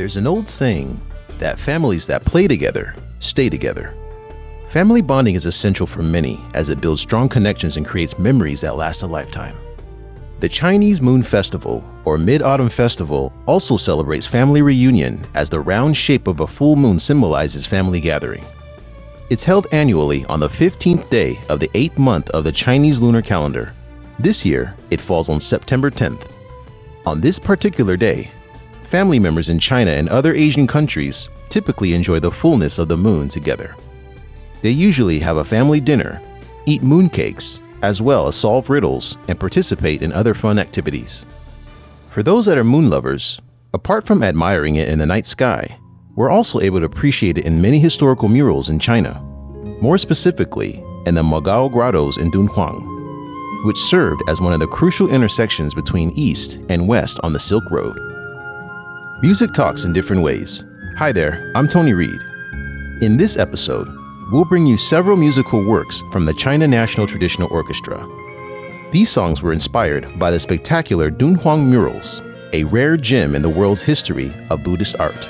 There's an old saying that families that play together stay together. Family bonding is essential for many as it builds strong connections and creates memories that last a lifetime. The Chinese Moon Festival, or Mid Autumn Festival, also celebrates family reunion as the round shape of a full moon symbolizes family gathering. It's held annually on the 15th day of the eighth month of the Chinese lunar calendar. This year, it falls on September 10th. On this particular day, family members in China and other Asian countries typically enjoy the fullness of the moon together. They usually have a family dinner, eat mooncakes, as well as solve riddles and participate in other fun activities. For those that are moon lovers, apart from admiring it in the night sky, we're also able to appreciate it in many historical murals in China, more specifically in the Mogao Grottos in Dunhuang, which served as one of the crucial intersections between East and West on the Silk Road. Music talks in different ways. Hi there, I'm Tony Reed. In this episode, we'll bring you several musical works from the China National Traditional Orchestra. These songs were inspired by the spectacular Dunhuang murals, a rare gem in the world's history of Buddhist art.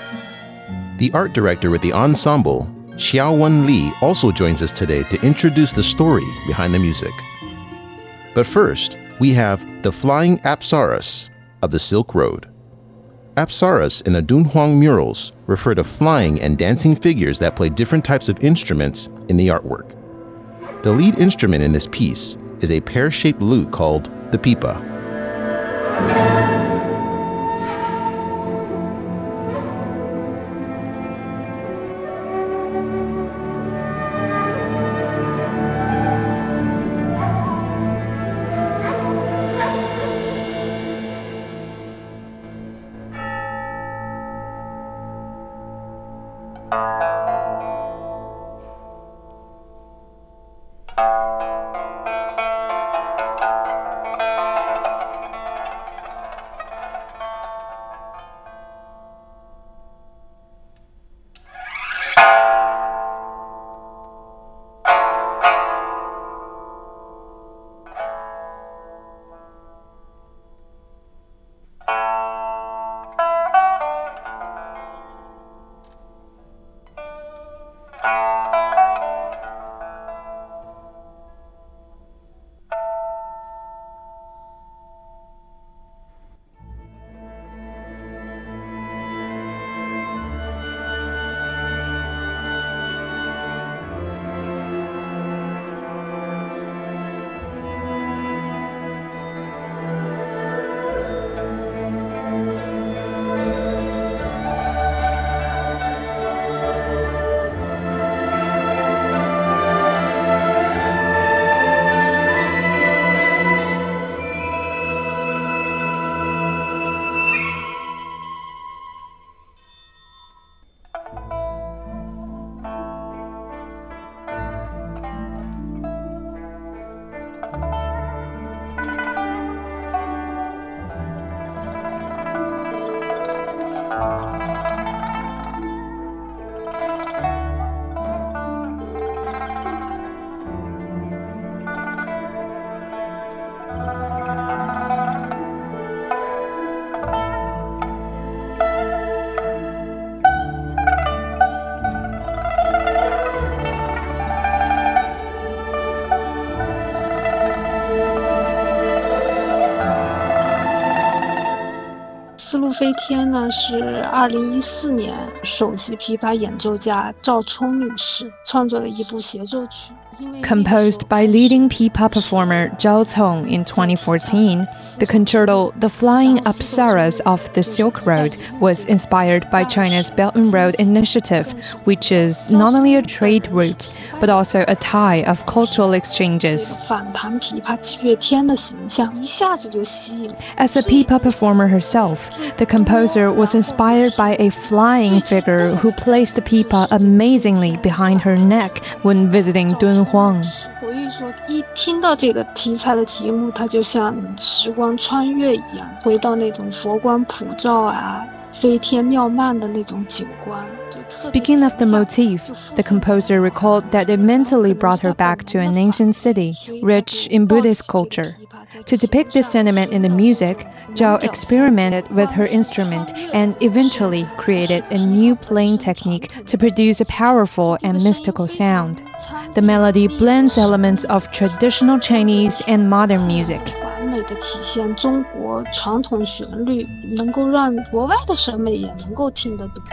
The art director with the ensemble, Xiaowen Li, also joins us today to introduce the story behind the music. But first, we have The Flying Apsaras of the Silk Road. Apsaras in the Dunhuang murals refer to flying and dancing figures that play different types of instruments in the artwork. The lead instrument in this piece is a pear shaped lute called the pipa.《飞天》呢是二零一四年首席琵琶演奏家赵聪女士创作的一部协奏曲。Composed by leading pipa performer Zhao Cong in 2014, the concerto The Flying Apsaras of the Silk Road was inspired by China's Belt and Road Initiative, which is not only a trade route, but also a tie of cultural exchanges. As a pipa performer herself, the composer was inspired by a flying figure who placed the pipa amazingly behind her neck when visiting Dunhuang. 所以说，一听到这个题材的题目，它就像时光穿越一样，回到那种佛光普照啊，Speaking of the motif, the composer recalled that it mentally brought her back to an ancient city rich in Buddhist culture. To depict this sentiment in the music, Zhao experimented with her instrument and eventually created a new playing technique to produce a powerful and mystical sound. The melody blends elements of traditional Chinese and modern music. 完美的体现中国传统旋律，能够让国外的审美也能够听得懂。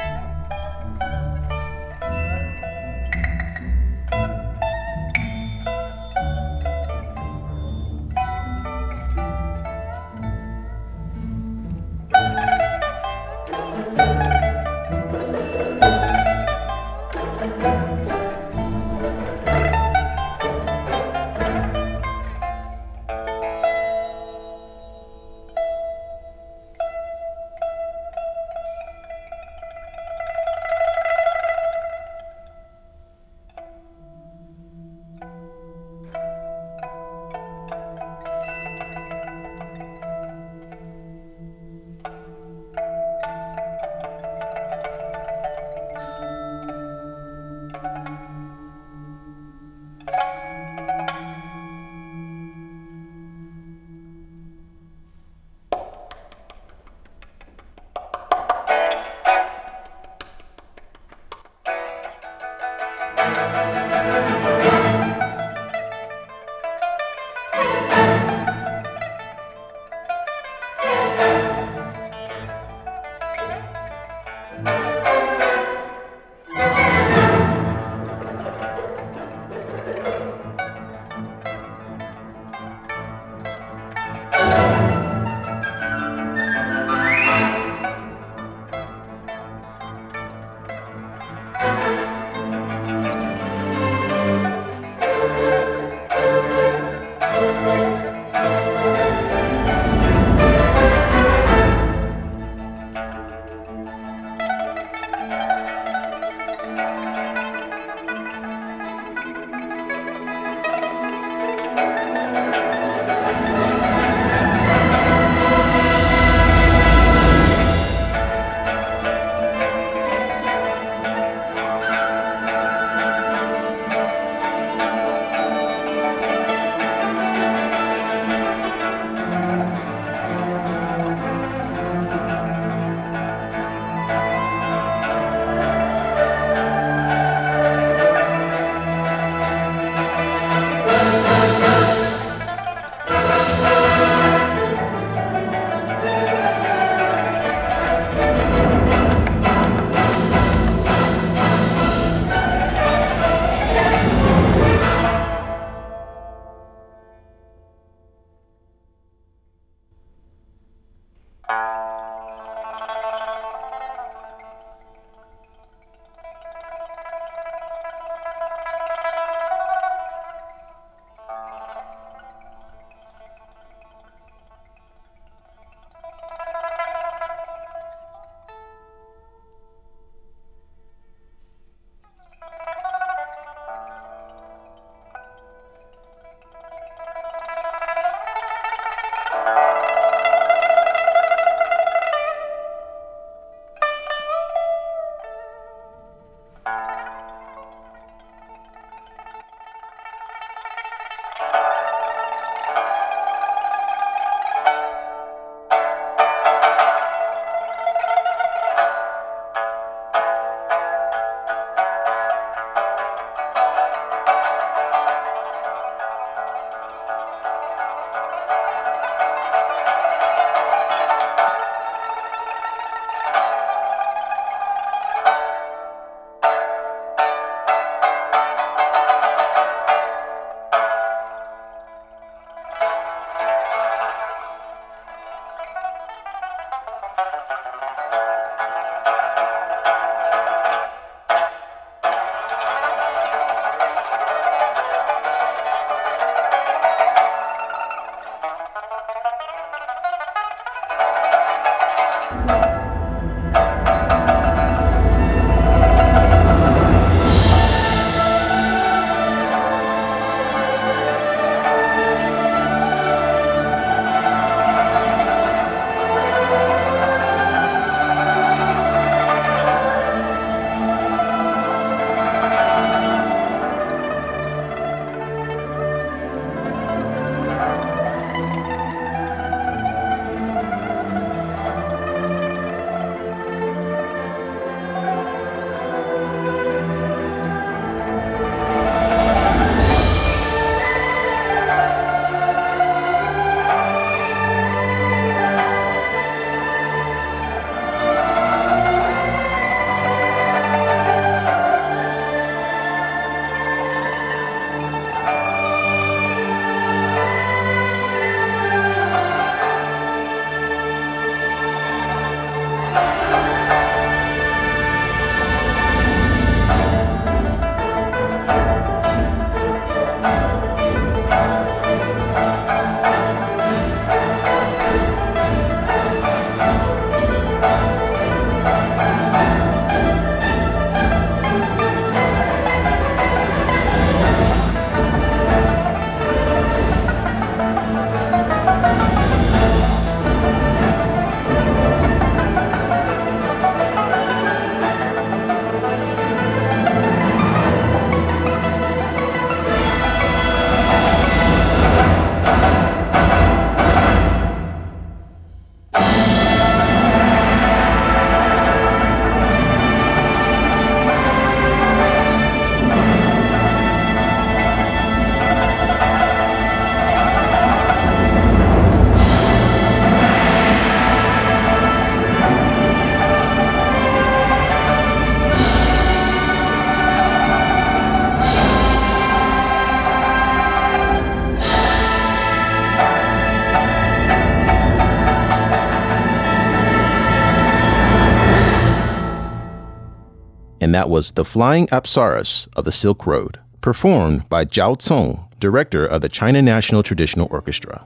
That was The Flying Apsaras of the Silk Road, performed by Zhao Cong, director of the China National Traditional Orchestra.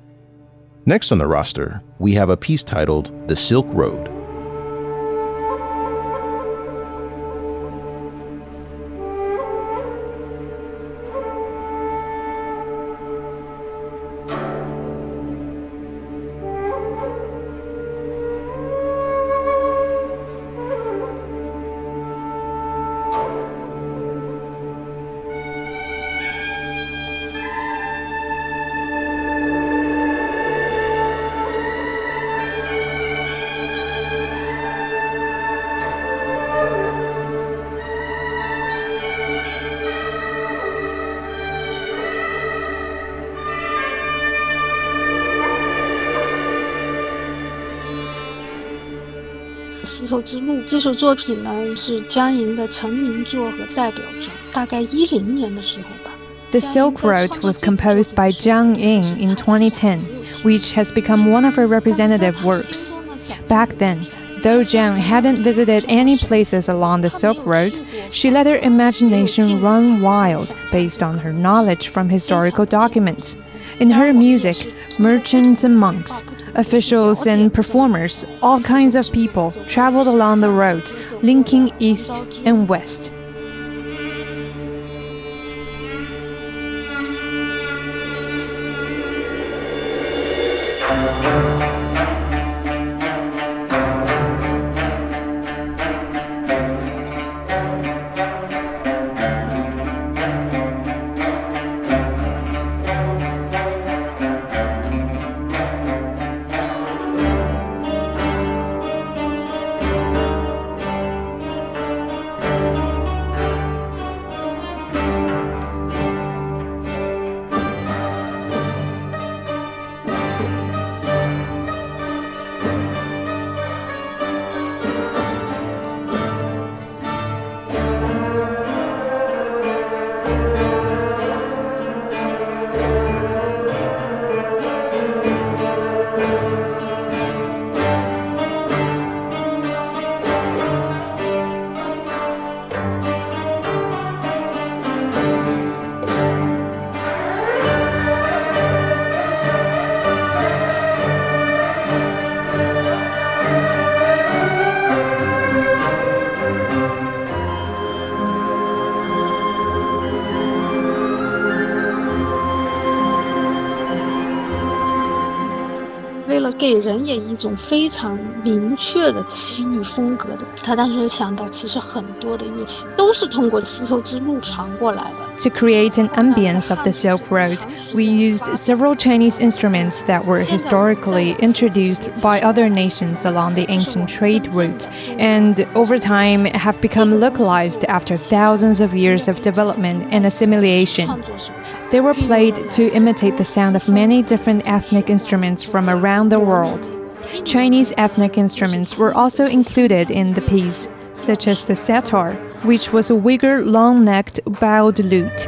Next on the roster, we have a piece titled The Silk Road.《丝绸之路》这首作品呢，是江莹的成名作和代表作，大概一零年的时候吧。 The Silk Road was composed by Jiang Ying in 2010, which has become one of her representative works. Back then, though Jiang hadn't visited any places along the Silk Road, she let her imagination run wild based on her knowledge from historical documents. In her music, merchants and monks, officials and performers, all kinds of people traveled along the road, linking east and west. 给人也一种非常明确的西域风格的，他当时就想到，其实很多的乐器都是通过丝绸之路传过来的。 To create an ambience of the Silk Road, we used several Chinese instruments that were historically introduced by other nations along the ancient trade routes and over time have become localized after thousands of years of development and assimilation. 创作手法。 They were played to imitate the sound of many different ethnic instruments from around the world. Chinese ethnic instruments were also included in the piece, such as the satar, which was a Uyghur long necked bowed lute.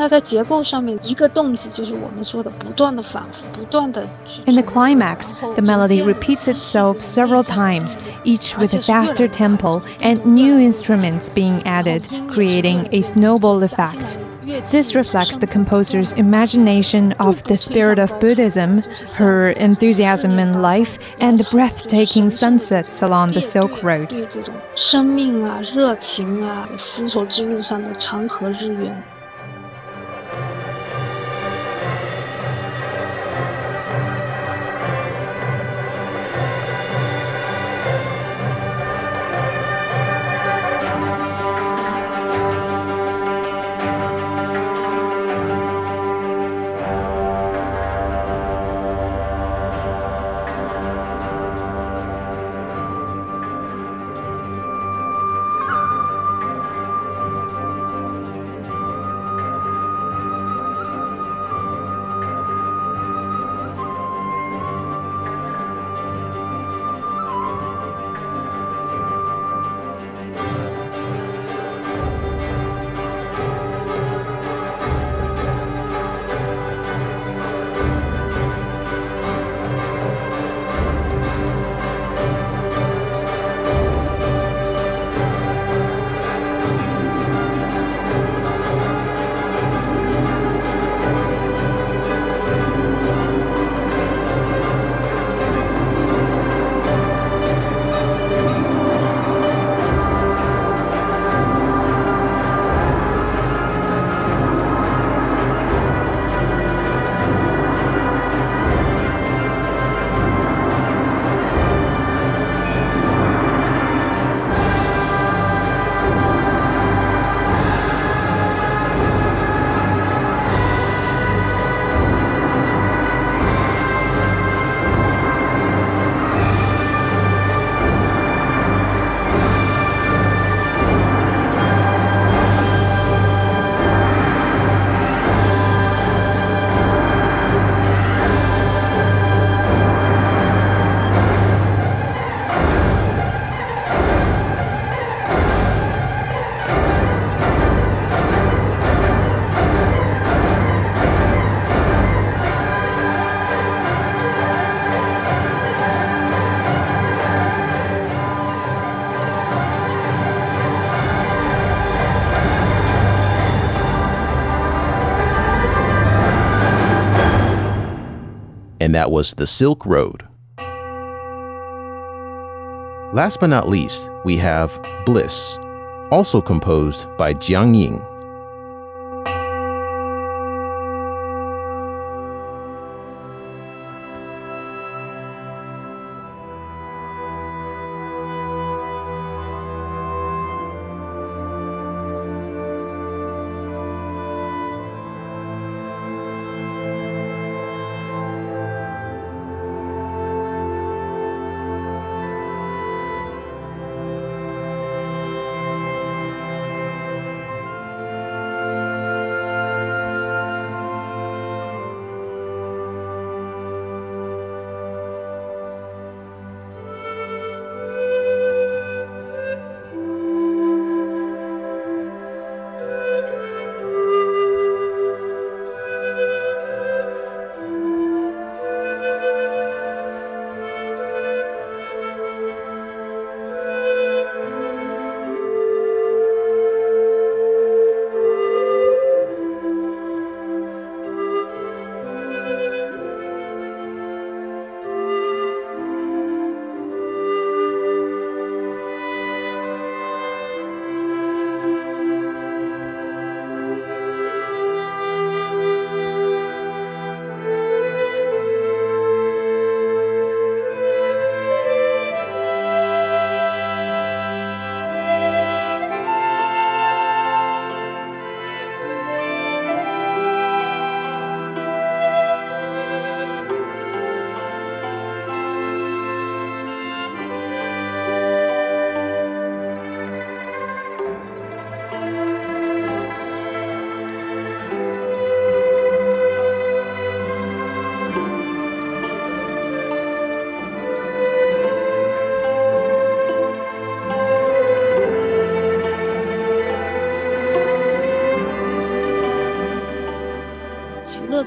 它在结构上面一个动机就是我们说的不断的反复，不断的。In the climax, the melody repeats itself several times, each with a faster tempo and new instruments being added, creating a snowball effect. This reflects the composer's imagination of the spirit of Buddhism, her enthusiasm in life, and the breathtaking sunsets along the Silk Road. And that was The Silk Road. Last but not least, we have Bliss, also composed by Jiang Ying.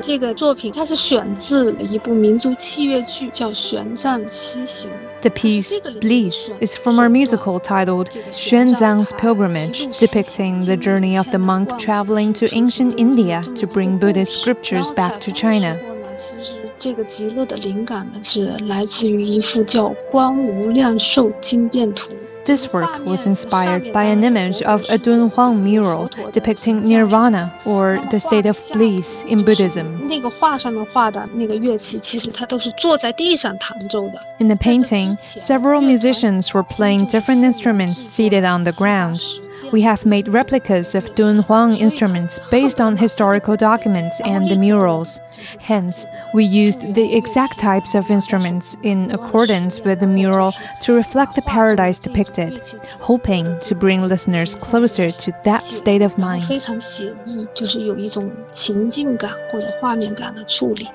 这个作品，它是选自一部民族器乐剧，叫《玄奘西行》。The piece Bliss is from our musical titled Xuanzang's Pilgrimage, depicting the journey of the monk traveling to ancient India to bring Buddhist scriptures back to China. 其实这个极乐的灵感呢，是来自于一幅叫《观无量寿经变图》。 this work was inspired by an image of a Dunhuang mural depicting nirvana or the state of bliss in Buddhism. In the painting, several musicians were playing different instruments seated on the ground we have made replicas of Dunhuang instruments based on historical documents and the murals. Hence, we used the exact types of instruments in accordance with the mural to reflect the paradise depicted, hoping to bring listeners closer to that state of mind. 非常写意，就是有一种情境感或者画面感的处理。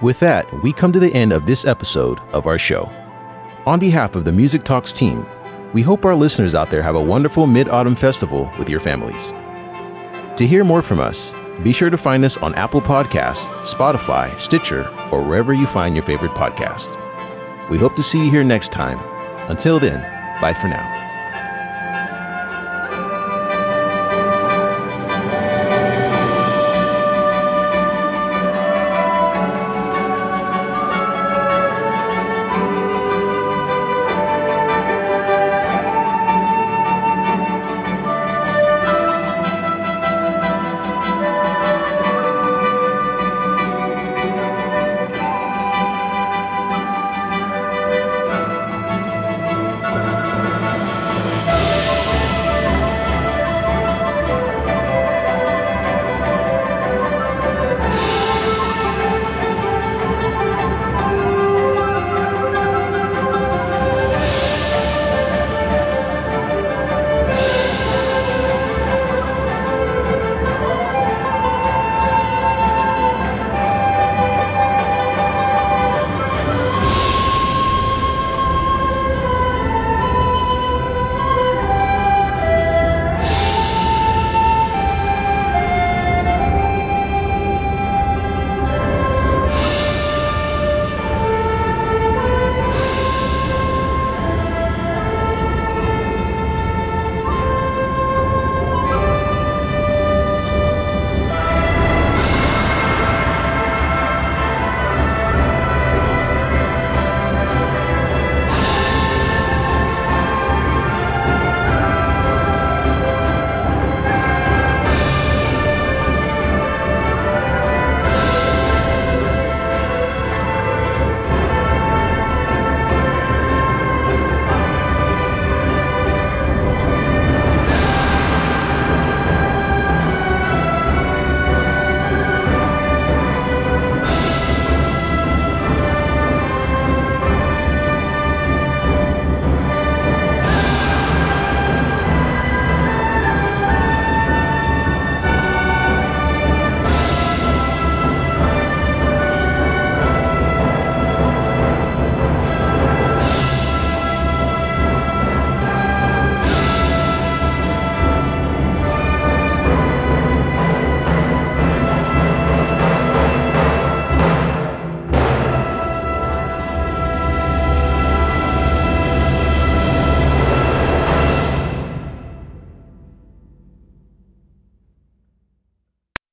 With that, we come to the end of this episode of our show. On behalf of the Music Talks team, we hope our listeners out there have a wonderful Mid Autumn Festival with your families. To hear more from us, be sure to find us on Apple Podcasts, Spotify, Stitcher, or wherever you find your favorite podcasts. We hope to see you here next time. Until then, bye for now.